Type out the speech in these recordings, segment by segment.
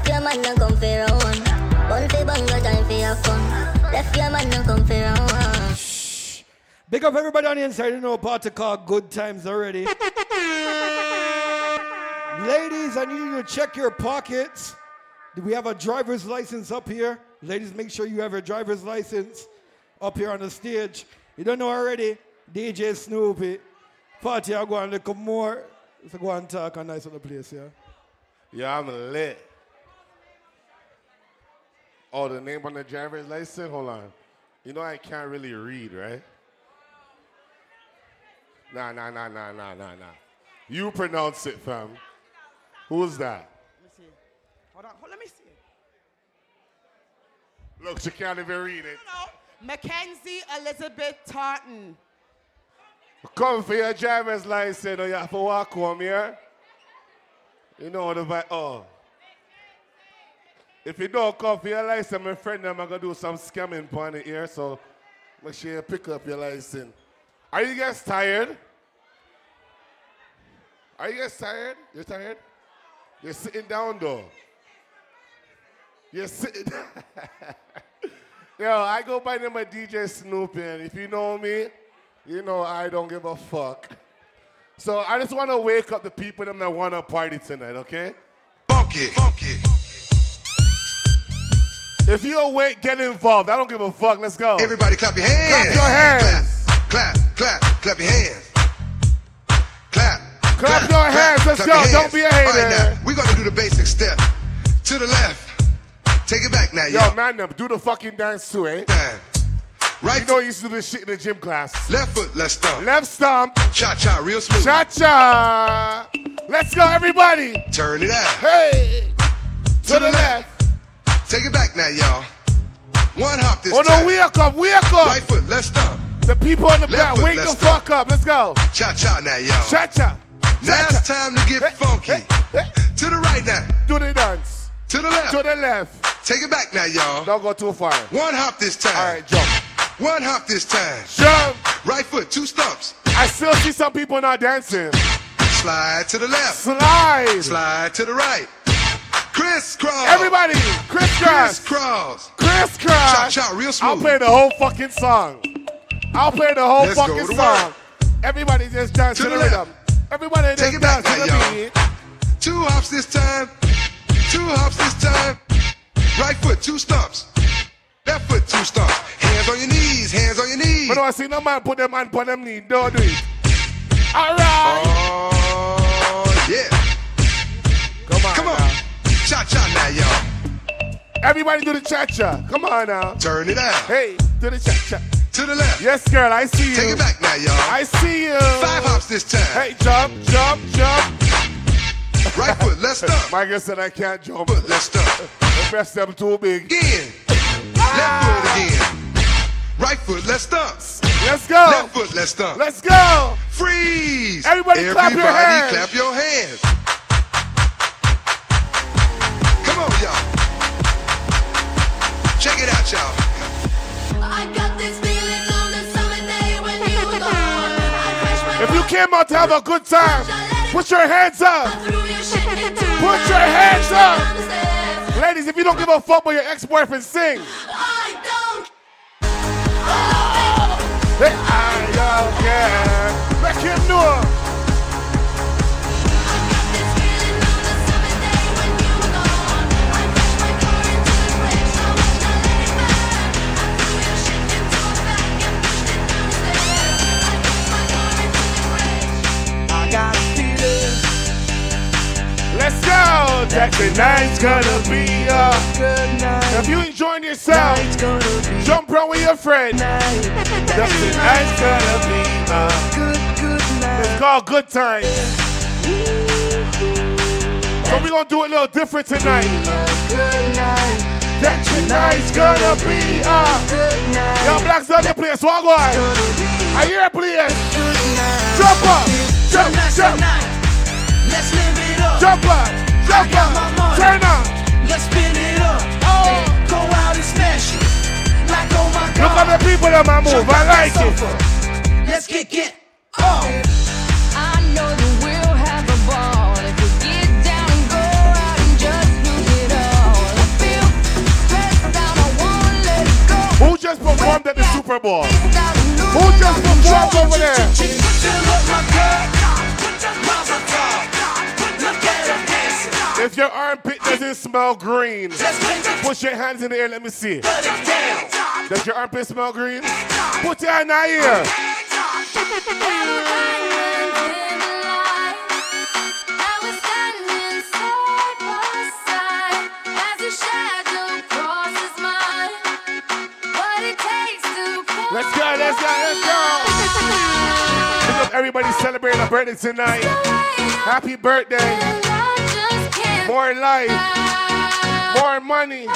Left your man and come for round. Bun for banga time for your fun. Left your man and come for round. Big up everybody on the inside. You know party called Good Times already. Ladies, I need you to check your pockets. Do we have a driver's license up here? Ladies, make sure you have your driver's license up here on the stage. You don't know already? DJ Snoopy. Party, I'll go and look more. So go and talk a nice other place, yeah? Yeah, I'm lit. Oh, the name on the driver's license? Hold on. You know I can't really read, right? Nah, nah, nah, nah, nah, nah, nah. You pronounce it, fam. Who's that? Let me see. Hold on. Hold, let me see. Look, she can't even read it. Mackenzie Elizabeth Tartan. Come for your driver's license or you have to walk home here. You know what the vibe. Oh. If you don't come for your license, my friend, I'm going to do some scamming on ear, so make sure you pick up your license. Are you guys tired? Are you guys tired? You're tired? You're sitting down though. You're sitting Yo, I go by the name of DJ Snoopy, and if you know me, you know I don't give a fuck. So I just want to wake up the people that want to party tonight, okay? Funky, funky. If you're awake, get involved. I don't give a fuck. Let's go. Everybody clap your hands. Clap your hands. Clap, clap, clap clap your hands. Clap. Clap your hands. Let's go. hands. Don't be a All right, hater. now, we're going to do the basic step. To the left. Take it back now, Yo, y'all. man, do the fucking dance too, eh? Right You know you used to do this shit in the gym class. Left foot, let's stomp. Left stomp. Cha cha, real smooth. Cha cha. Let's go, everybody. Turn it out. Hey. To, the, left. Take it back now, y'all. One hop this oh, time. Oh time. no, wake up, wake up. Right foot, let's stomp. The people in the Left back, wake the fuck up. Let's go. Cha cha now, y'all. Cha cha. Now it's time to get funky. To the right now. Do the dance. To the left. To the left. Take it back now, y'all. Don't go too far. One hop this time. All right, jump. One hop this time. Jump. Right foot, two stumps. I still see some people not dancing. Slide to the left. Slide. Slide to the right. Crisscross. Everybody, crisscross. Crisscross. Crisscross. Cha-cha, real I'll play the whole fucking song. I'll play the whole Let's fucking song. work. Everybody just dance to, To the, the rhythm. Everybody Take just it back dance to the beat. Two hops this time. Two hops this time. Right foot, two stumps. Left foot, two stumps. Hands on your knees. Hands on your knees. But do I see no man put them hand put them knee. Don't do it. All right. Oh, yeah. Come on. Come on. now. Cha cha now, y'all. Everybody do the cha cha. Come on now. Turn it out. Hey, do the cha cha. To the left. Yes, girl, I see you. Take it back now, y'all. I see you. Five hops this time. Hey, jump, jump, jump. Right foot, let's. My girl said I can't jump. Foot, let's stump. The breast them too big. Again. Left foot again. Right foot, let's stump. Let's go. Left foot, let's stump. Let's go. Freeze. Everybody clap your Everybody hands. clap your hands. Check it out, y'all. I got this feeling on the summer day when you were gone. I crashed my If you came out to have a good time, put your hands up. threw your shit into Put your hands up. on the stairs. Ladies, if you don't give a fuck about your ex-boyfriend, sing. I don't I don't care. Let him know. Tonight's gonna be a Good night. If you enjoying yourself, Tonight's gonna be jump around with your friend. night. Tonight's gonna be a Good, good night. It's called good times. So we're gonna do it a little different tonight. Good night. That tonight's gonna be a Good night. Yo, blacks on the place, walk on. I hear it, please. Jump up, jump, jump, Let's live it up. jump up, jump up. Turn up. Let's spin it up. Oh. Go out and smash it. Like, oh my Look at the people on my move. Jump I like it. Let's kick it. Oh. Who just performed at the Super Bowl? Who just performed over there? If your armpit doesn't smell green, Let's make it push your hands in the air. Let me see. put. Does your armpit smell green? Put your hand in the. Let's go, let's go, let's go. Because everybody's celebrating a birthday tonight. Happy birthday. More life, more money,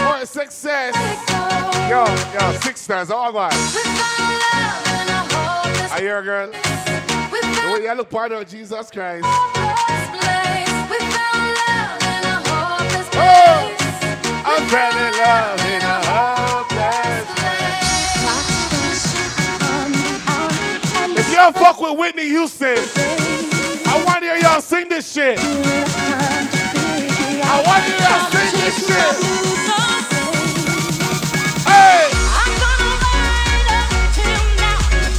more success. Yo, yo, six stars. All right. I hear a girl. The way you look part of Jesus Christ. Oh, I fell in love in a hopeless place. If y'all fuck with Whitney Houston, hear y'all sing this shit. I want you to sing this shit. Hey,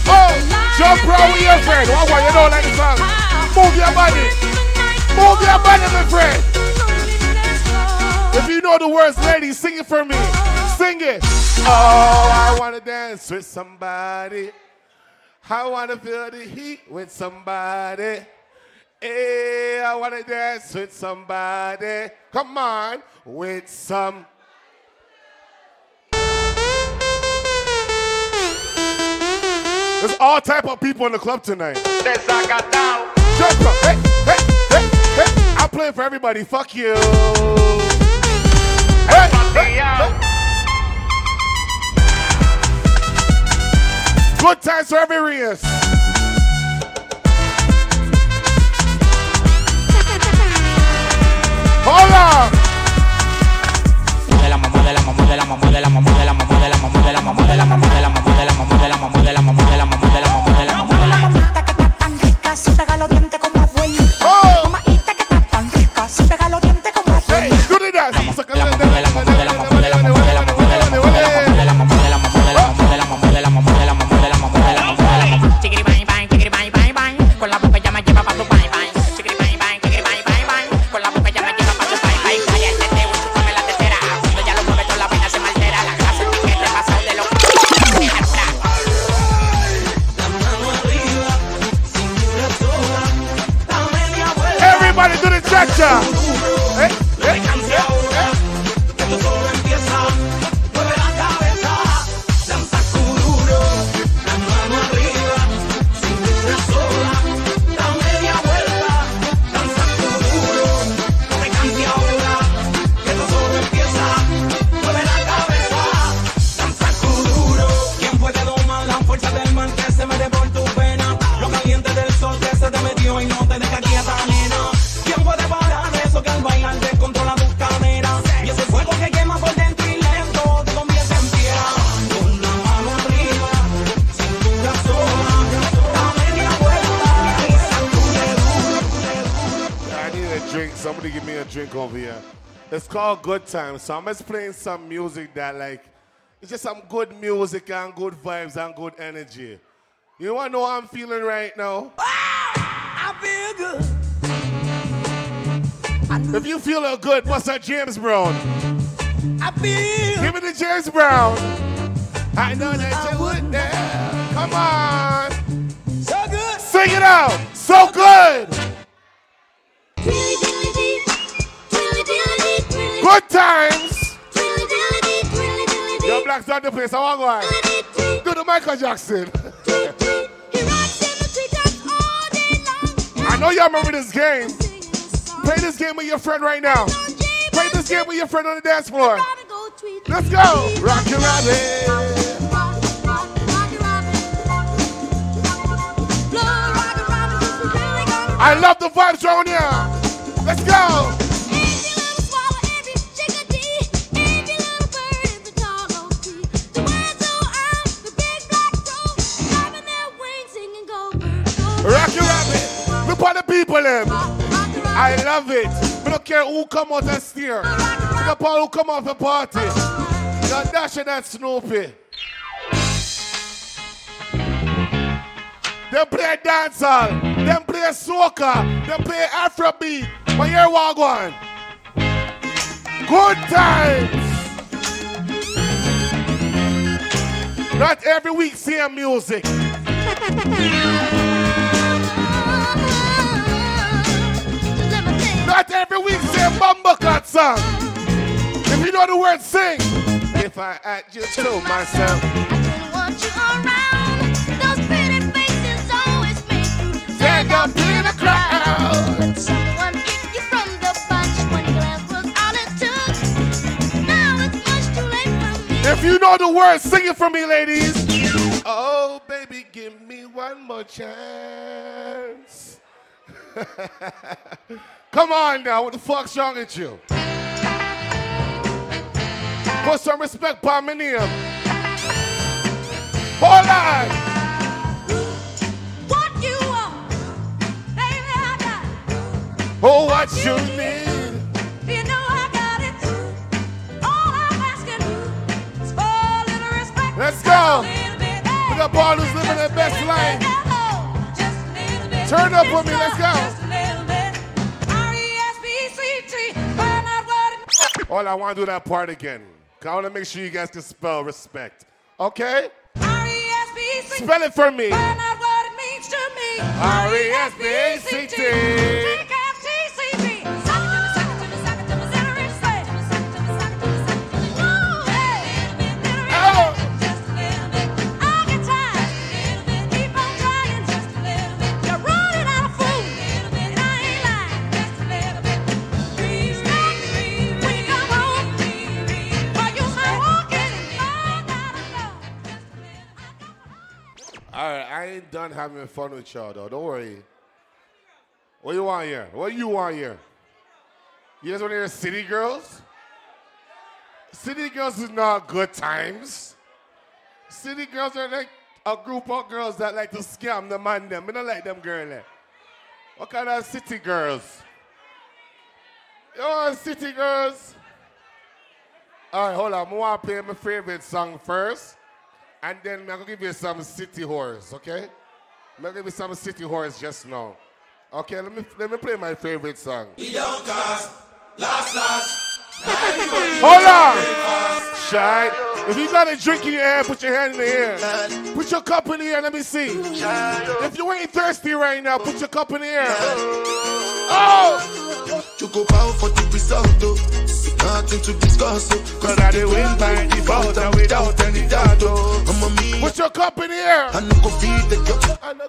oh, jump round with your friend. What one you don't like the song? Move your body. Move your body, my friend. If you know the words, ladies, sing it for me. Sing it. Oh, I want to dance with somebody. I want to feel the heat with somebody. Hey, I want to dance with somebody. Come on, with some. There's all type of people in the club tonight. Jump up. Hey, hey, hey, hey. I'm playing for everybody. Fuck you. Hey, hey. Good times for every ¡Hola! de la mamá de la mamá de la mamá de la mamá de la mamá de la mamá de la mamá de la mamá de la mamá de la mamá de la mamá de la mamá Good Times. So I'm just playing some music that like it's just some good music and good vibes and good energy. You wanna know how I'm feeling right now? Ah, I feel good. If you feel good, what's that James Brown? I feel Give me the James Brown. I know that you would now. Come on. so good. Sing it out. So good. Good times. Yo, Black's on the place. I want to go. Do the Michael Jackson. I know y'all remember this game. Play this game with your friend right now. Play this game with your friend on the dance floor. Let's go. Rock your rabbit. I love the vibes around here. Let's go. Willem. I love it. We don't care who come out and steer. Pick up all who come out the party. You're dashing that Snoopy. They play dancehall. They play soca. They play Afrobeat. But here we one. Good times. Not every week, same music. Not every week same bumbleclot song. If you know the word, sing. If I add you to myself. Stand up in the crowd. Someone picked you from the bunch. One glance was all it took. Now it's much too late for me. If you know the words, sing it for me, ladies. Oh, baby, give me one more chance. Come on now, what the fuck's wrong with you? Put some respect on my name. Hold on. What you want, baby, I got it. Oh, what you need. You know I got it. All I'm asking you is for a little respect. Let's go. A little bit, hey. Look up all who's living their best life. Turn up with me, let's go. Just a little bit. R-E-S-P-C-T. Find out what it All I want to do that part again. I want to make sure you guys can spell respect. Okay? Spell it for me. Find out what it means to me. I ain't done having fun with y'all though. Don't worry. What you want here? What you want here? You guys want to hear City Girls? City Girls is not good times. City Girls are like a group of girls that like to scam the man them. I don't like them girls. eh. What kind of city girls? You want city girls? All right, hold on. I want to play my favorite song first. And then I'm gonna give you some city horrors, okay? I'm gonna give you some city horrors just now. Okay, let me let me play my favorite song. Hold on! Shine. If you got a drink in your hand, put your hand in the air. Put your cup in the air, let me see. If you ain't thirsty right now, put your cup in the air. Oh! You go bow for the result, though. Nothing to discuss, oh. Cause I did win by default and without any doubt, oh. I'm a me, Put your cup in the air. I no go feed the girl. I know-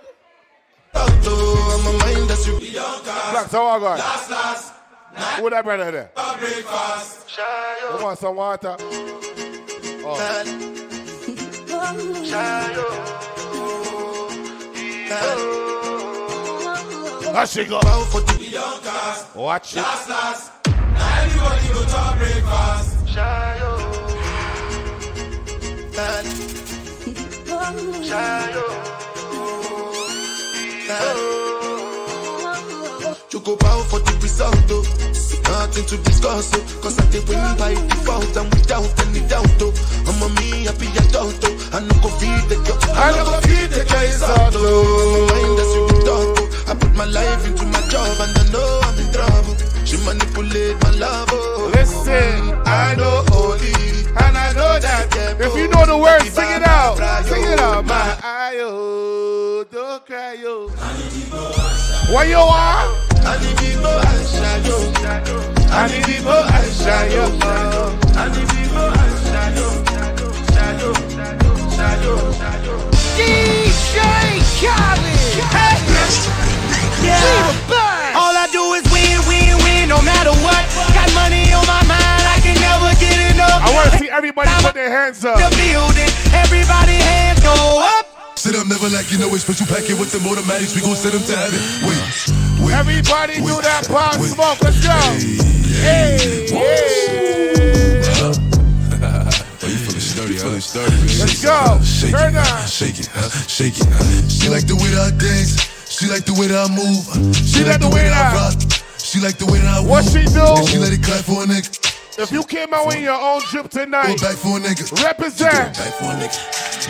though. I'm a mind that's you. Black, so I got. Last, last. Who that brother there? You want some water? There she go. Bow for the Watch it. You go bow for the result, though. Nothing to discuss, oh. Cause I did win by default and without any doubt, oh. I'm a me happy adult, oh. I no go feed the girl. I no go feed the guys out, I'm mind that's you talk, oh. I put my life into my job and I know I'm in trouble. She manipulate my love, oh. Listen, mm, I know holy, and I know that. If you oh. know the words, sing it out. Sing it out. My ayo, oh. don't cry, oh. yo. What you want? I need people, I shadow. I need people, I shine your I need people, I shadow. Shadow, shadow, shadow. DJ Khaled. Hey. Yeah. All I do is win, win, win, no matter what. Got money on my mind, I can never get enough. I want to see everybody put their hands up. the building, everybody hands go up. Sit up, never like you know a special packet with the automatics. We gon' send them to heaven. Wait, wait. Everybody do that pop wait. smoke. Let's go. Hey, hey. Oh, you feeling sturdy, feeling sturdy. Let's go. Shake Turn it, on. shake it, huh? shake it. huh? She like the way that I dance. She like the way that I move. She, like the way that I- rock. She like the way that I What walk. she do? And she let it clap for a nigga. If you came out with your own trip Go tonight, back for a nigga. Represent. Back for a nigga.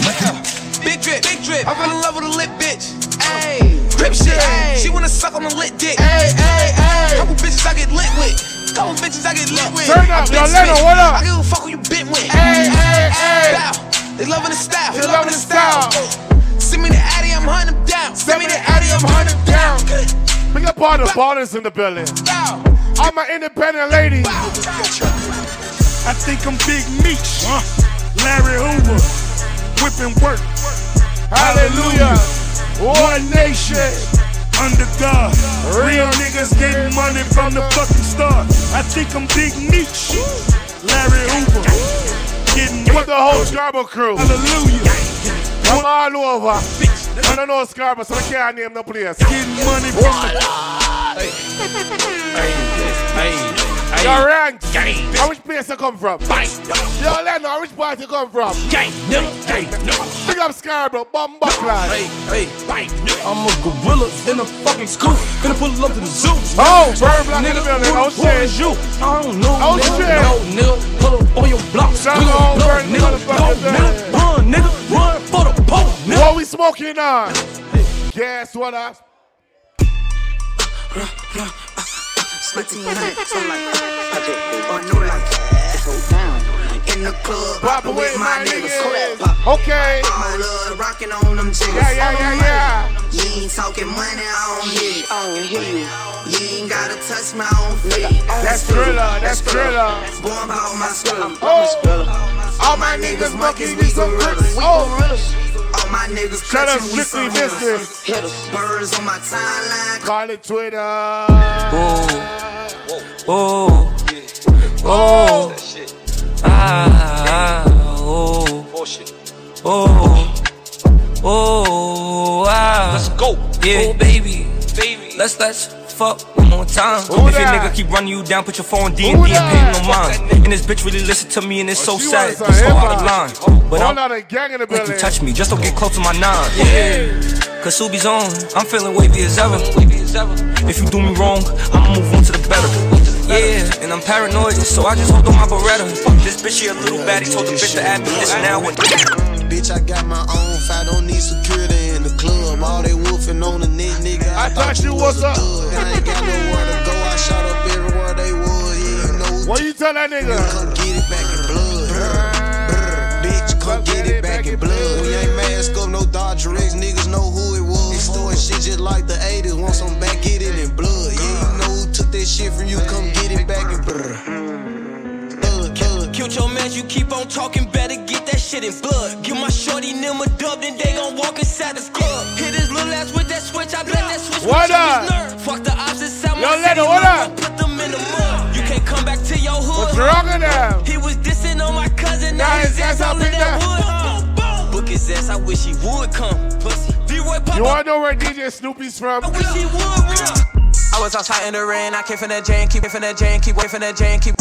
Like it. Big drip, big drip. I fell in love with a lit bitch. Grip shit. She wanna suck on my lit dick. Hey, hey, hey. Couple bitches I get lit with. Couple bitches I get lit with. Turn up, I yo, been Leno, what up? I give a fuck who you been with. Hey, hey, hey. They loving the style. They loving the style. Send me the Addy, I'm hunting them down. Send me the Addy, I'm hunting them down. Big up all the ballers in the building. All my independent ladies. I think I'm Big Meech. Larry Hoover. Whipping work. Hallelujah. One nation. Under God. Real niggas getting money from the fucking start. I think I'm Big Meech. Larry Hoover. Getting With the whole Scarborough crew. Hallelujah. From all over. I don't know Scarborough, so I can't care. I name no place. Getting money from the Your rank. How which place you come from? Yo, Leno, how which part you come from? Gang. Gang. Gang. Big up Scarborough, Bomba Clan. I'm a gorilla in a fucking scoop. Gonna pull up to the zoo. Oh, Bird Black in the building. Oh, who is shit. you? I don't know. Oh, nigga. shit. No, nigga. Pull up on your block. Shout We gon' out blow, Bird in the nigga. motherfucking Go, nigga. Run, nigga. Run for the pole, nigga. What we smoking on? Guess what I... In the club, Pop poppin' away with my my niggas. niggas. Okay. My love, rockin' on them jiggers. Yeah, yeah, yeah, yeah. You ain't talking money, I don't hear you. I don't hear you. You ain't gotta touch my own feet. That's thriller, that's thriller. Boy, I'm about my skill. Oh, all my niggas monkeys be some bricks. Oh, All my niggas Shut up, clutching, we strictly some hitters. business. Birds on my timeline. Call it Twitter. Oh, oh, oh, ah, oh, oh, oh, ah. Let's go, yeah, baby, baby. Let's let's fuck one more time. Who if your nigga keep running you down, put your phone D and D and pay him no mind. And this bitch really listen to me, and it's oh, so sad. It's so out of line, oh, but I'm. not a gang in the Make you touch me, just don't get close to my nine. Yeah. Cause Subi's on, I'm feeling wavy as ever. If you do me wrong, I'ma move on to the better. Yeah, and I'm paranoid, so I just hold on my Beretta. This bitch, she a little baddie, told the bitch to add me this now. What? Bitch, I got my own fight, don't need security in the club. All they wolfing on the net, nigga. I thought you was a- thug. I ain't got nowhere to go. I shot up everywhere they was. Yeah, you know. What you tell that nigga? You keep on talking, better get that shit in blood. Give my shorty them a dub, then they gon' walk inside the club. Hit his little ass with that switch, I bet that switch What will show up? nerve. Fuck the ops inside Yo, my Leno, city, what up? Put them in the mud. You can't come back to your hood. What's wrong with them? He was dissing on my cousin, now Now his his ass ass all in in that there. wood. Book his ass, I wish he would come. Pussy. You wanna know where DJ Snoopy's from? I wish he would run. I was outside in the rain, I came from that Jane, keep from that Jane, keep wait from that Jane, keep.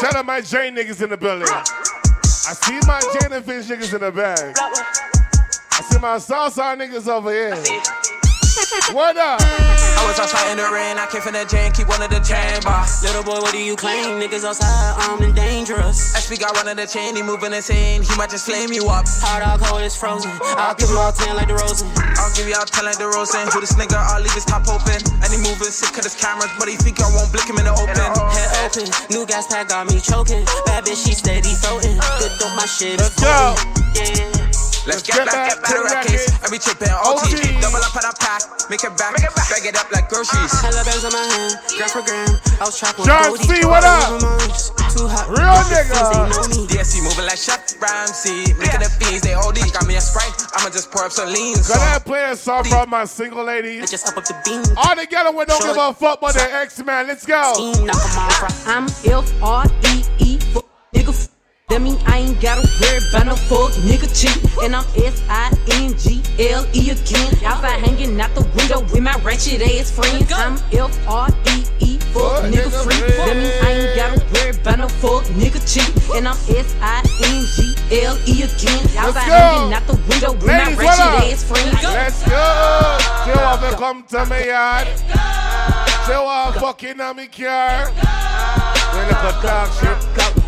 Shout out my J niggas in the building. I see my Jane and Finch niggas in the bag. I see my Southside niggas over here. What up? I was outside in the rain, I came from that Jane, keep one of the chain bar. Little boy, what do you claim? Niggas outside armed and dangerous. SP got one of the chain, he moving insane, he might just flame you up. Hot dog cold is frozen. I'll give him all 10 like the Rosen. I'll give y'all 10 like the Rosen. Who this nigga, I'll leave his top open. And he moving sick cause his cameras, but he think I won't blick him in the open. Head open, new gas pack got me choking. Bad bitch, she steady floating. Good dope, my shit is Let's go. Yeah. Let's get back, get better at case. Every chip and OT. OT. Double up on a pack, make it back, bag it up like groceries. Uh, hella bands on my hand, gram for gram. I was trapped with John Bodie. C, what up? Too hot. Real They know nigga. me. DSC moving like Chef Ramsay. Making the fiends, they OD. Got me a Sprite, I'ma just pour up some lean. So Can I play a song from my single ladies? Just up up the beam. All together we don't give a fuck about the X-Man. Let's go. Team, knock 'em off. I'm F That mean I ain't gotta worry about no fuck nigga cheat. And I'm S I N G L E again. Outside hanging out the window with my ratchet ass friends. I'm F R E E fuck nigga free. That mean I ain't gotta worry about no fuck nigga cheat. And I'm S I N G L E again. Outside go. hanging out the window with my Ladies, what up? ratchet ass friends. Let's go. She want to come to me yard. She want fucking on me car. When look at dog shit.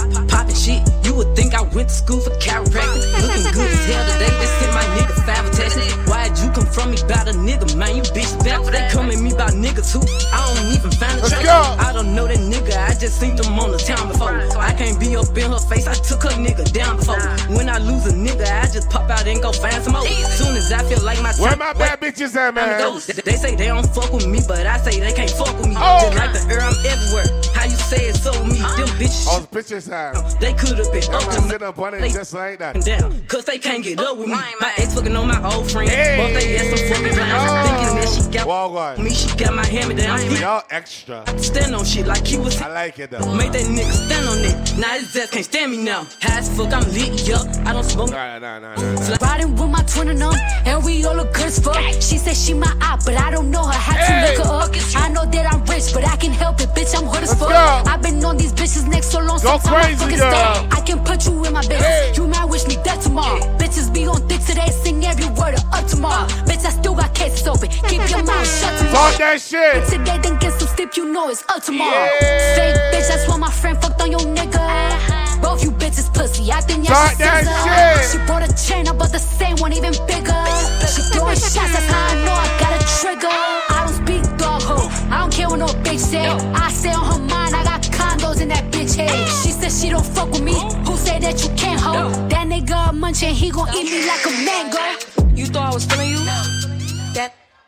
You would think I went to school for chiropractic. Looking good as hell today. They sent my nigga five attachments. Why'd you come from me about a nigga, man? You bitch back. They come at me about niggas who I don't even find attractive. go. I don't know that nigga. I just seen them on the town before. I can't be up in her face. I took her nigga down before. When I lose a nigga, I just pop out and go find some more. Soon as I feel like my Where my bad bitches at, man? They say they don't fuck with me, but I say they can't fuck with me. Oh. Just like the air, I'm everywhere. How you say it's so me? Them bitches, oh, Bitches have. they could have been up to I'm me. sit up on it just like that. Down, cause they can't get up with me. My ex fucking on my old friend. Hey. Both they ass some fucking clowns. Thinking that she got Walgard. me, she got my hand me down. Y'all extra. Stand on shit like he was. I like it though. Make that nigga stand on it. Now his ass can't stand me now. High as fuck, I'm lit, yup. I don't smoke. Nah, nah, nah, nah, nah. Riding with my twin and them, and we all look good as fuck. She said she my op, but I don't know her. Had Hey. to look her up. I know that I'm rich, but I can help it, bitch. I'm hood as fuck. I've been on these bitches next so long, Go crazy, girl. I can put you in my business. Hey. You might wish me dead tomorrow. Bitches be on dick today, sing every word of up tomorrow. Bitch, I still got cases open. Keep your mouth shut tomorrow. Talk that shit. Today, then get some sleep, you know it's up tomorrow. Yeah. Fake bitch, that's why my friend fucked on your nigga. Uh-huh. Both you bitches pussy, I think y'all should that shit. She bought a chain, I bought the same one, even bigger. She throwing shots, that's how I know I got a trigger. I don't speak dog ho, I don't care what no bitch say. I say on her in that bitch head. She said she don't fuck with me, who say that you can't hold? That nigga a munchin', he gon' eat me like a mango. You thought I was feeling you?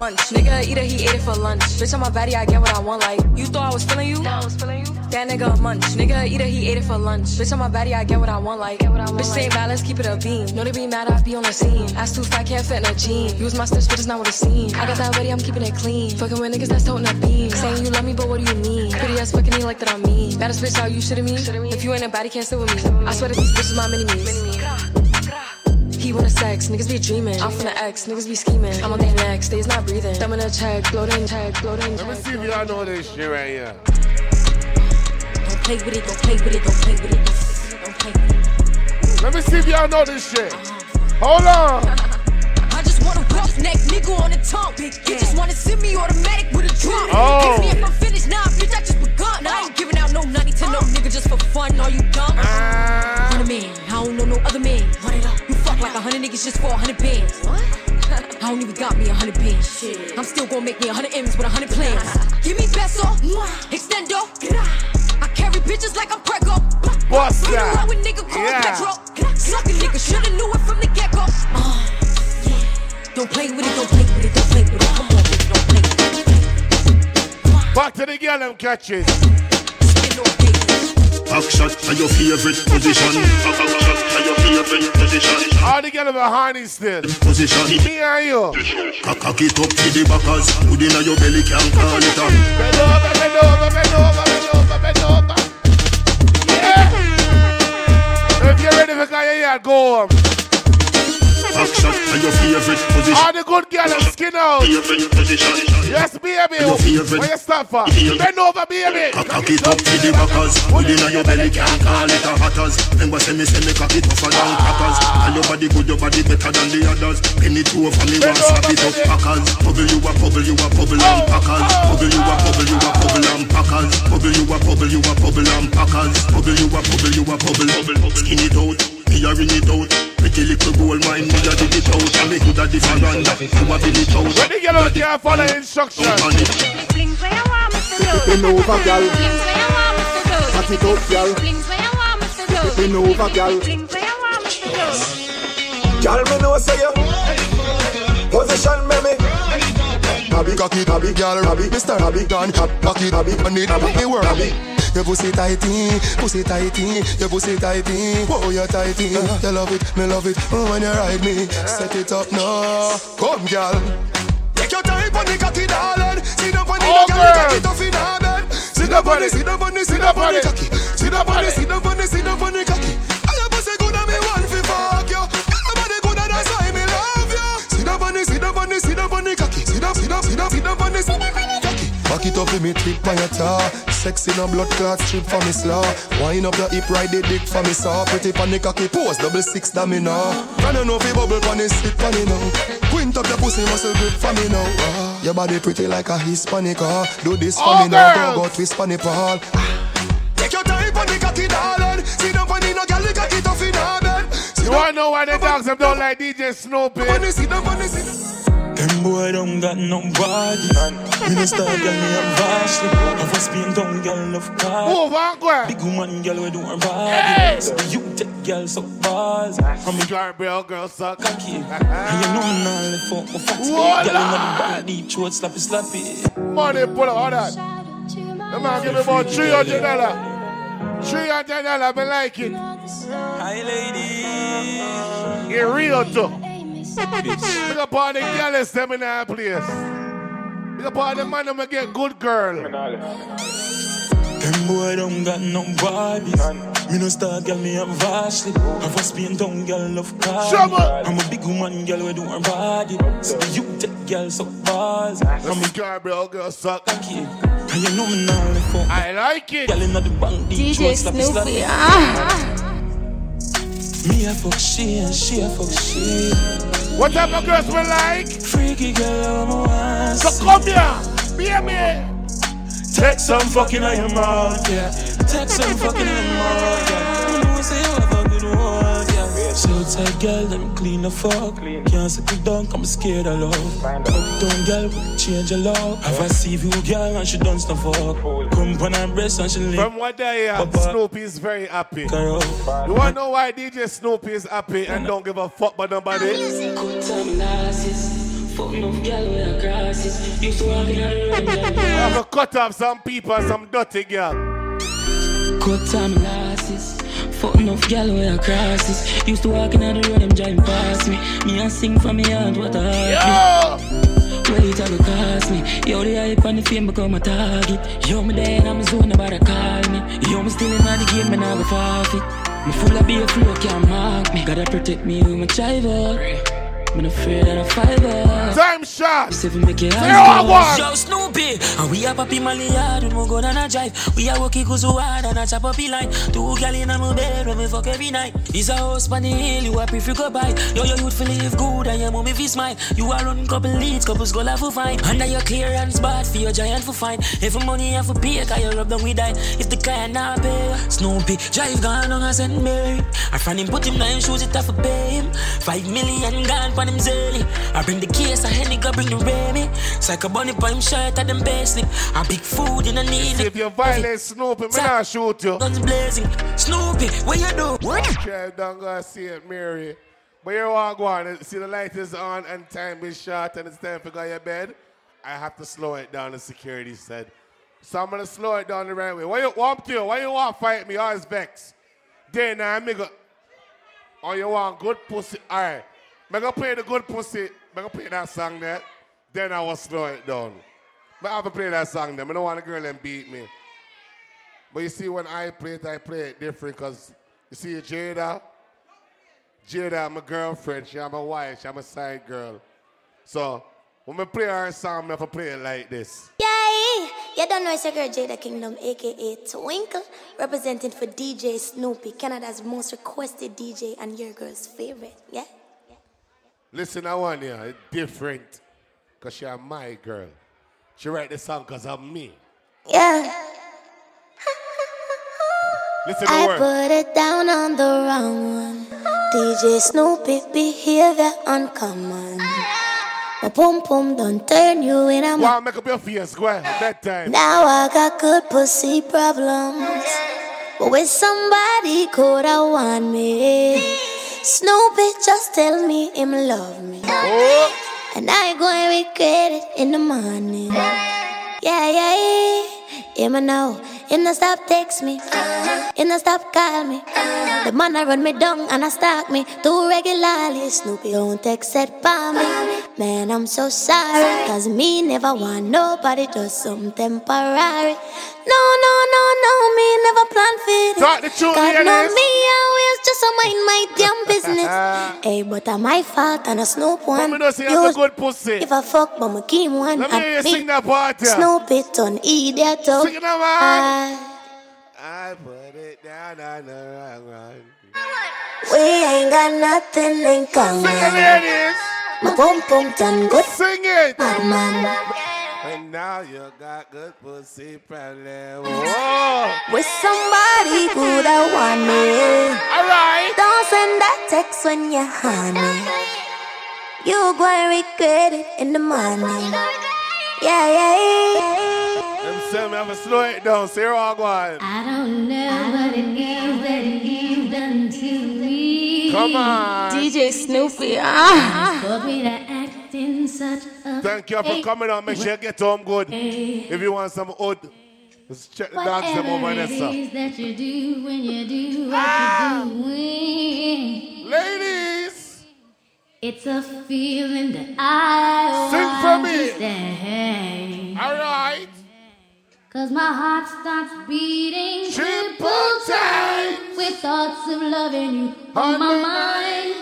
Lunch. Nigga eat it, he ate it for lunch. Bitch on my body, I get what I want. Like, you thought I was feeling you? No, I was feeling you. That nigga munch. Nigga eat it, he ate it for lunch. Bitch on my body, I get what I want. Like, get what I want. Bitch say bad, let's keep it a beam. Know they be mad, I be on the scene. Ass too fat, can't fit in a jean. Use my stitch, but it's not what it seems. I got that ready, I'm keeping it clean. Fucking with niggas that's toting a beam. Saying you love me, but what do you mean? Pretty ass fucking me like that I'm mean. Baddest bitch out, you shitting me? If you ain't a baddie, can't sit with me. I swear that these bitches my mini me's. He wanna sex, niggas be dreaming. I'm from the X, niggas be scheming. I'm on their necks, they's not breathing. Thumb in a check, floating check, floating Let me see if y'all know this shit right here. Don't play with it, don't play with it, don't play with it. Don't play with it. Let me see if y'all know this shit. Hold on. I just want a rough neck nigga on the tongue. You just wanna send me automatic with a drum. Oh. Ask me if I'm finished, nah, bitch, I just begun. I ain't giving out no nutty to no nigga just for fun. Are you dumb? Ah. Hundred man, I don't know no other man. Run it up. You fuck like a hundred niggas just for a hundred bands. What? I don't even got me a hundred bands. I'm still gonna make me a hundred M's with a hundred plans. Give me peso, extendo. I carry bitches like I'm Prego. Bust Run that. around with nigga called Yeah. Petro. Suck a nigga, shoulda knew it from the get go. Don't play with it, don't play with it, don't play with it. Come on, bitch, don't play with it. Back to the girl them catches. Back shot to your favorite position. Back shot to your favorite position. All the girl behind is still. Position. Me and you. Cock it up to the backers. Put in your belly, can't call it on. Bend over, bend over, bend over, bend over, bend over. Yeah. If you're ready for go, yeah, go home. Shot to your favorite position. All the good girl them skin out. Yes, baby. Your favorite. Where you stop for? Bend over, baby. Cock it up to the backers. Put in your belly, can't call it a hatters. Remember, say me, say me cock it tougher than crackers. And your body good, your body better than the others. Penny two for me, one slap it up packers. Bubble you a bubble, you a bubble and oh, packers. Oh. Bubble you a bubble, you a bubble and packers. Bubble you a bubble, you a bubble and packers. Bubble you a bubble, you a bubble. Skin it out, me a ring it out. Pretty little gold mine, me a dig it out. And me good at the veranda, you a build it out. When the girl out there follow instructions. Bend over, girl. Cock it up, girl. Bend over, girl. Girl, me know say you position me me. Habby cocky, habby girl, habby Mr. Habby gone, cap, cocky, habby on it, habby work, habby. Your pussy tighty, pussy tighty, your pussy tighty, oh you tighty. You love it, me love it oh, when you ride me. Set it up now, come girl. Take your time on the cocky, darling. Sit up on the Oh, cocky, cocky tough in her bed. Sit up on the, sit up on the, sit up on the cocky. Sit up on the, sit up on the, sit up on the cocky. I your pussy good and me want fi fuck you. Your body good and that's why me love you. Sit up on the, sit up on the, sit up on the cocky. Sit up, sit up, sit up, sit up on the, sit up on the cocky. Back it up with me tip on your Sexy no blood clot strip for me slaw. Wine up your hip, ride the dick for me saw. Pretty the cocky pose, double six that me now. Can you know fi bubble the sit pon now. Quint up your pussy muscle grip for me now. Ah, your body pretty like a Hispanic ah. Do this for Oh, me now, go go twist pon the ball. Take your time the cocky, darling. Sit down pon the no girl, the cocky wanna know why the dogs them don't like DJ Snoopy? Boy don't got no body. Me no start girl, me a vastly. Have a Spain down girl love car. Move on, go. Big woman girl we do her body. Hey. So you take girl suck balls. I'm a dry bell girl suck. Cocky. And you know me nah left out my. Whoa, Girl in the deep throat slappy slappy. Money pull out all that. The man give me about three hundred dollar. Three hundred dollar, me like it. Hi lady. It real too. Big up all the girls them in that place. Big up all the man them get good girl. Them boy don't got no body. Me no star girl, me a vastly. Have a Spain down girl love car. I'm a big woman girl we do her body. So the you take girl suck balls. I'm a Gabriel girl suck. Cocky. And you know me nah. I like it. Girl inna the bank DJ throat Snoopy, slappy. ah. Me a fuck she and she a fuck she. What type of girls we like? Freaky girl, I'm a want So come here, be baby. Take some fucking on your mouth, yeah. Take some fucking on your mouth, yeah. You know say you have a good one, yeah. So tight girl, them clean the fuck. Clean. Can't settle down, I'm scared of love. Uptown girl, we change your love. Have a see view girl and she done stuff fuck. Come on her breast and she lick. From what I hear, Papa. Snoopy is very happy. Girl. You wanna know why DJ Snoopy is happy and don't give a fuck about nobody? Good time glasses. Fucking off gal with her crosses. Used to walk in the room, I have to cut off some people and some dirty girl. Cut time glasses. Fucking off gal with her crosses. Used to walk in the road, them driving past me. Me and sing from me heart, what a heart. Where it a go cost me? Yo, the hype and the fame become a target. Yo, me there and I'm zone about to call me. Yo, me still in the game, me not go forfeit. Me full of beer flow, can't mark me. Gotta protect me with my driver. Me not afraid of a fiver. Time shot. Seven make it Say one. Yo, Snoopy, and we a poppy Mali yard when we go down a drive. We a walkie cause hard and a chop up line. Two gal in a my bed when we fuck every night. It's a house on the hill, you a prefer go by. Yo, your youth feel live good and your mommy feel smile. You are run couple leads, couples go laugh for fine. Under your clearance bad for your giant for fine. If money have for pay, cause you rub down we die. If the client not pay, Snoopy drive gone on a St. Mary. I find him put him nine shoes, it have to pay him. Five million gone him zelly. I bring the case, I Henny go bring the Remy. Psycho bunny for him shirt at them basic. I big food in the need. It. If you violate Snoopy, me not shoot you. Guns blazing. Snoopy, what you do? Drive down, go see it, Mary. But you want go on, see the light is on and time is short and it's time to go to your bed. I have to slow it down, the security said. So I'm gonna slow it down the right way. Why you want to? Why you want to fight me? Always vex. Then I make a. Oh, you want good pussy? All right. I'm gonna play the good pussy. I'm gonna play that song there. Then I will slow it down. But I have to play that song there. I don't want a girl them beat me. But you see, when I play it, I play it different because you see, Jada, Jada, I'm a girlfriend, she I'm a wife, she I'm a side girl. So when I play her song, I have to play it like this. Yay! You don't know it's your girl Jada Kingdom, aka Twinkle, representing for DJ Snoopy, Canada's most requested DJ and your girl's favorite. Yeah? Listen, I want you, it's different because she my girl. She write the song because of me. Yeah. Listen to I word. put it down on the wrong one. DJ Snoopy behavior uncommon. My pum pum don't turn you in a Wow, make up your face, go ahead, bedtime. Now I got good pussy problems. But with somebody could I want me? Snoopy just tell me him love me. Oh. And I ain't gonna regret it in the morning. Yeah, yeah, yeah. Him I know. Him not stop text me. Him not stop call me. The man I run me down and I stalk me too regularly. Snoopy don't text it by me. Man, I'm so sorry. Cause me never want nobody, just some temporary. No, no, no, no, me never plan for this. Talk the truth, God know me always just a mind my damn business. hey, but I'm my fault and a Snoop one. me say you a good pussy. If I fuck, but my Kim one. Let me hear you sing that part, yeah. Snoop it on idiot. Oh. Sing it man. I put it down on the wrong one. We ain't got nothing in common. Sing it, ladies. My pum pum done good. Sing it. Bad man. And now you got good pussy problem. Whoa. Oh. With somebody who don't want me. Alright. Don't send that text when you're honey. You gonna regret it in the morning. Yeah, yeah, yeah. Them say me have to slow it down. Say all go. I don't know what it is that you've done to me. Come on. DJ Snoopy. Ah. For me to act in such a Thank you for coming out. Make sure you get home good. If you want some odd, just check the dogs them over Whatever there, sir. that you do when you do what you doing. Ladies. It's a feeling that I Sing want for me. to stay. All right. Cause my heart starts beating Triple triple time time with thoughts of loving you On my mind.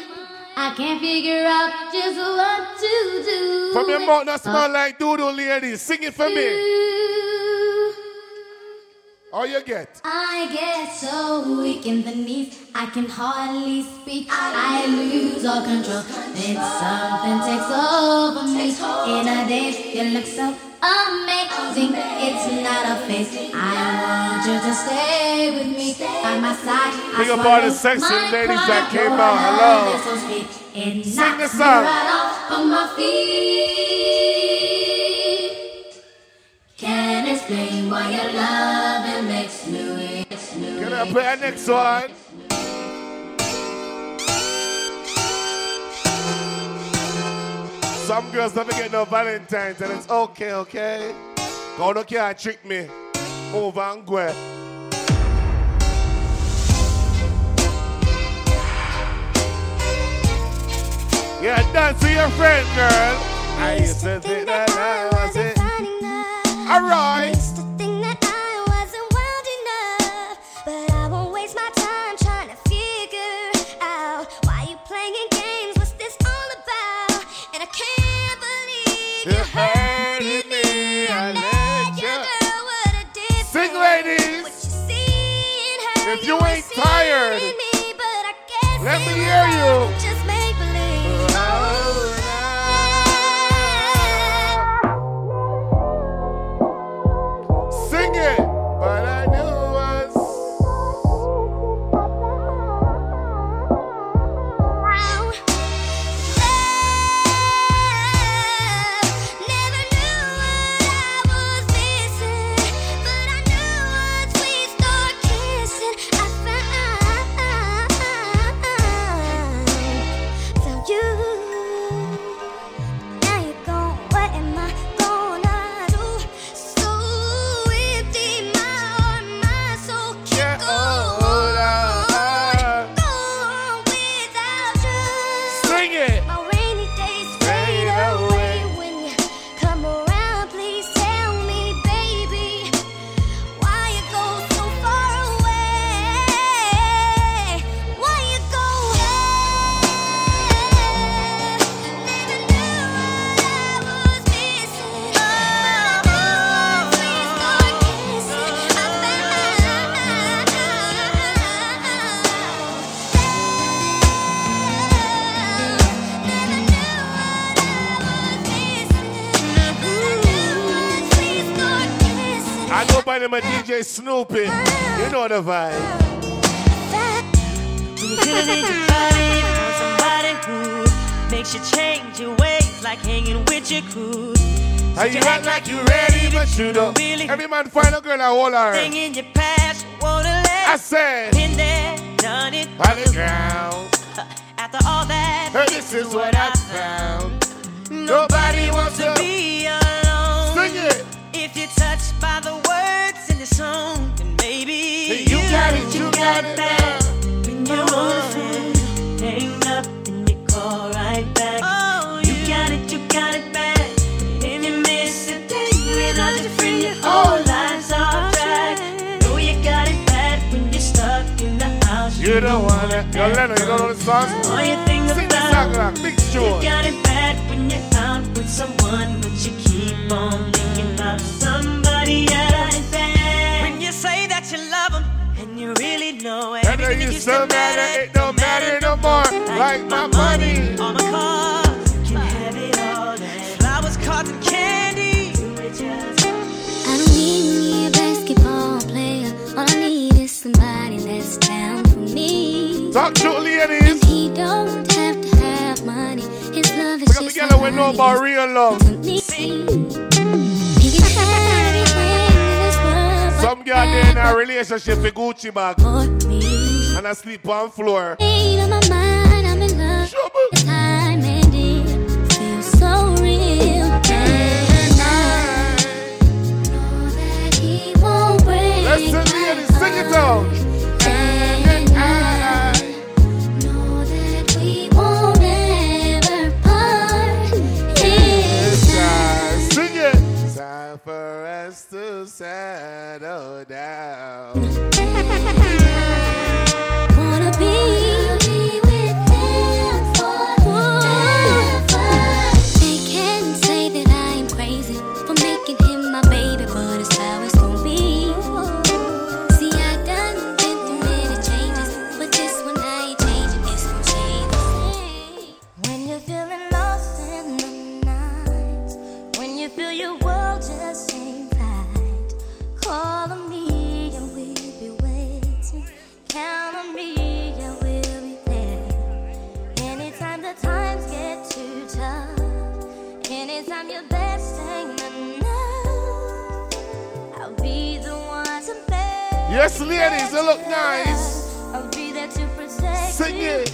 I can't figure out just what to do. From your mouth that smell like doodle, ladies. Sing it for me. All you get. I get so weak in the knees, I can hardly speak. I lose all control. Then something takes over me. In a dance, you look so amazing. It's not a face. I want you to stay with me by my side. Big up all the sexy ladies that came out. Hello. love so. It Sing me song. right off of my feet. Can't explain why your loving makes me. Can I play the next one? Some girls never get no Valentine's and it's okay, okay? God no can't trick me. Move and go. Yeah, dance with your friend, girl. I used to think that I was it. Alright. You ain't tired, let me hear you. You know the vibe. When you feel it in your body, you somebody who makes you change your ways, like hanging with your crew. How you act like you ready, but you don't. Really Every man find a girl and hold her. Thing in your past, wanna let. I said. Been there, done it. On the ground. After all that, Hey, this is what I found. Nobody wants to be alone. Sing it. If you're touched by the words it, you got it back. When you want it, hang up and you call right back. Oh, you got it, you got it back. If you miss a day without your friend, your whole life's off track. Know you got it bad when you're stuck in the house. You don't want it. Yo, Lennon, you know the song? All you think Sing the about song, like, big You got it bad when you're out with someone, but you keep on know everything that used to matter, it don't matter no more. Like my money, on my car. I don't need me a basketball player. All I need is somebody that's down for me. Talk he don't have to have money. His love is just. Together with no about love. In a relationship with Gucci bag. And I sleep on floor. ain't on my mind. I'm in love. The time and it feels so real. And I know that he won't break Listen, ladies, sing it out. Ladies, you look nice. I'll be there to protect Sing you. it.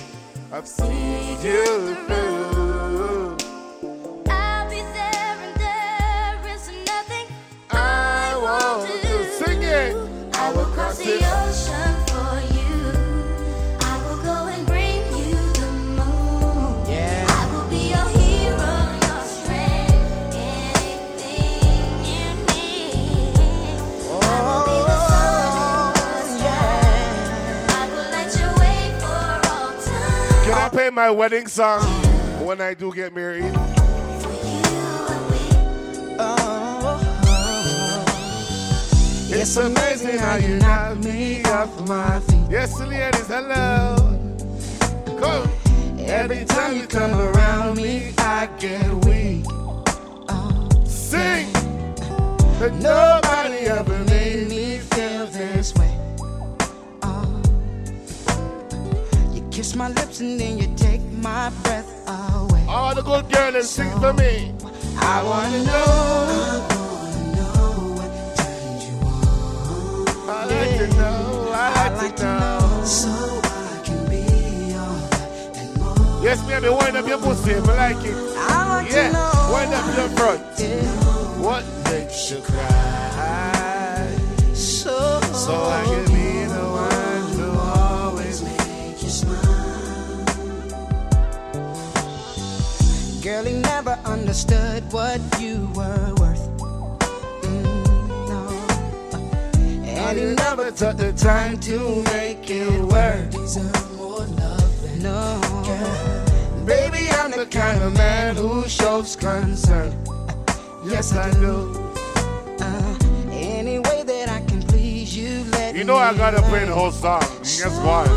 I've seen you through. I'll be there and there is nothing I won't do. Sing it. I will cross the ocean play my wedding song when I do get married? Oh, it's amazing how you knock me off my feet. Yes, ladies, hello. Come. Every time you come around me, I get weak. Sing. Oh. But nobody ever made me feel this way. Kiss my lips and then you take my breath away. All the good girls sing for me. I wanna know. I like to know. I like, to know. So I can be your Yes, baby, wind up your pussy if you like it. I like yeah, to know. wind up your front. What makes you cry? So, So I can understood what you were worth. Mm, no. And he never took the time to make it work. Deserve more love no. Baby, I'm the kind of man who shows concern. Yes, I do. Uh, any way that I can please you, let You know I gotta play the whole song. Guess what?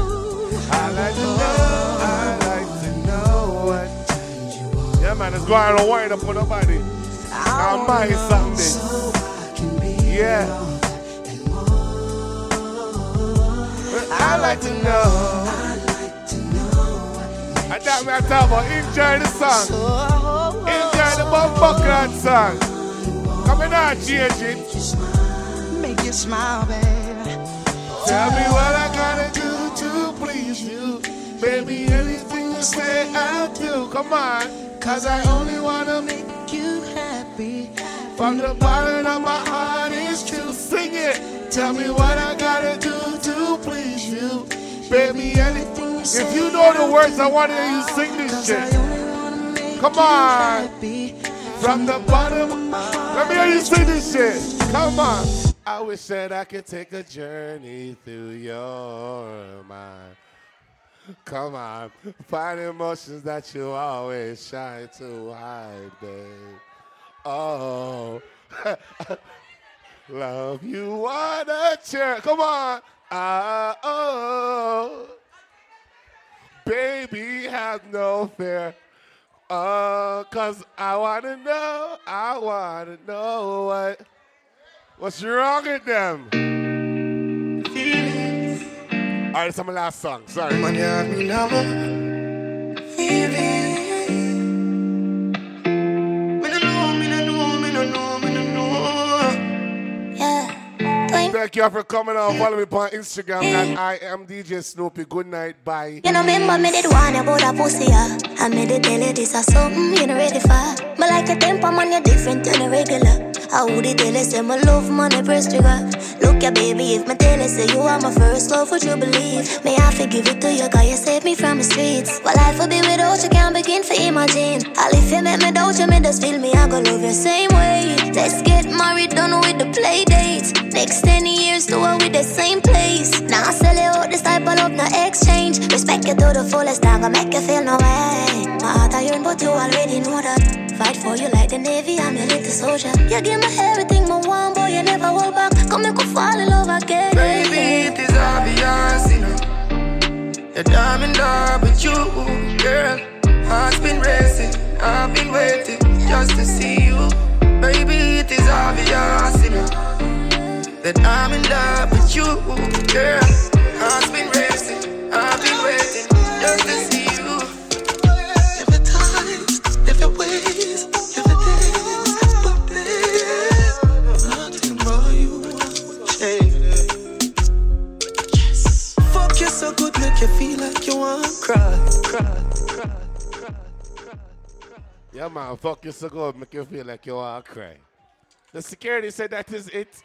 I like to know, man, it's going to wind up for nobody. Now my song this. Yeah. I like to know. I thought we had to talk about enjoy the song. Enjoy the Bumbuckland song. Come in and change it. Make you smile, baby. Tell me what I gotta do to please you. Baby, anything you say, I'll do. Come on. Cause I only wanna make you happy. From the bottom of my heart is true. Sing it. Tell me what I gotta do to please you. Baby, anything If you know the words, I want to hear you sing this shit. Come on. From the bottom. of my Let me hear you sing this shit. Come on. I wish that I could take a journey through your mind. Come on. Find emotions that you always try to hide, babe. Oh. Love you want a chair. Come on. Ah, oh. Baby, have no fear. Uh, cause I wanna know, I wanna know what what's wrong with them. Feelings All right, it's my last song. Sorry. Man, you have me now. Thank you for coming on. Follow me on Instagram at I am DJ Snoopy. Good night. Bye. You know, remember me did one about a pussy, yeah. I made it tell you this is something you know ready for. But like a temper, man, you're different than a regular. I would it tell say my love, I press trigger. Look, yeah, baby, if my tell say you are my first love, would you believe? May I forgive it to you, cause you saved me from the streets. Well, life would be without you, can't begin to imagine. All if you make me doubt you, me just feel me, I go love you same way. Let's get married, done with the play dates. Next 10 years, do it with the same place. Now I sell it all, this type of love, no exchange. Respect you to the fullest, I'm gonna make you feel no way. My heart I yearn, but you already know that. Fight for you like the Navy, I'm your little soldier. You give me everything, my one boy, you never hold back. Come make me fall in love again. Baby, it is obvious, you know. That I'm in love with you, girl. Heart's been racing, I've been waiting just to see That I'm in love with you, girl. Heart's been racing, I've been waiting just to see you. Every time, every ways, every day, but please, nothing for you. Hey. Fuck you so good, make you feel like you want to cry, cry, cry. Yeah, man. Fuck you so good. Make you feel like you want to cry. The security said that is it.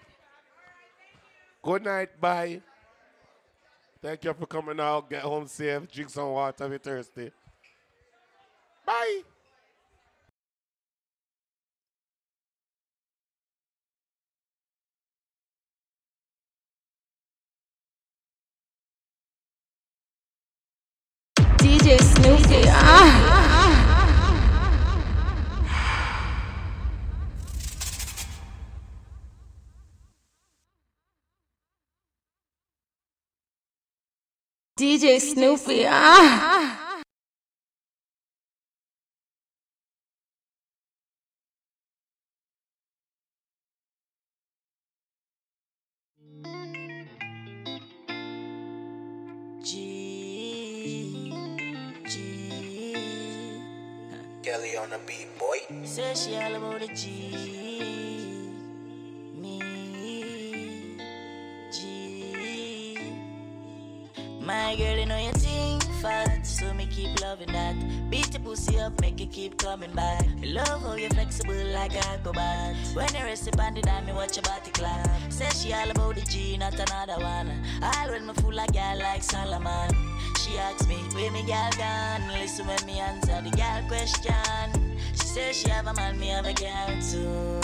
Good night. Bye. Thank you for coming out. Get home safe. Drink some water you're thirsty. Bye. DJ Snoopy. Ah. DJ Snoopy. Ah. G, G. Kelly on the beat, boy. Say she all about the G. Girl, you know you think fat, so me keep loving that. Beat your pussy up, make it keep coming back. Me love how you flexible like a acrobat. When you rest upon the dime, me watch your body clap. Say she all about the G, not another one. All when me fool a girl like Solomon. She asks me, where me girl gone? Listen when me answer the girl question. She says she have a man, me have a girl too.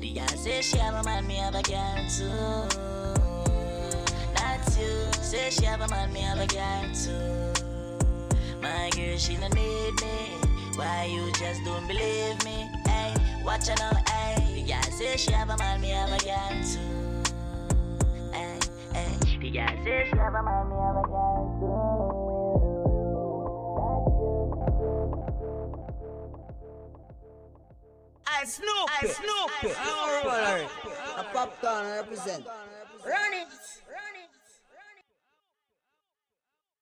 The girl say she have a man, me have a girl too. Not you. Say she have a man, me have a girl too. My girl, she don't need me. Why you just don't believe me? Hey, watch her now, hey. The girl say she have a man, me have a girl too. Hey, hey. The girl say she have a man, me have a girl I Snoop, I Snoop, Alright, a popcorn represent. Run it.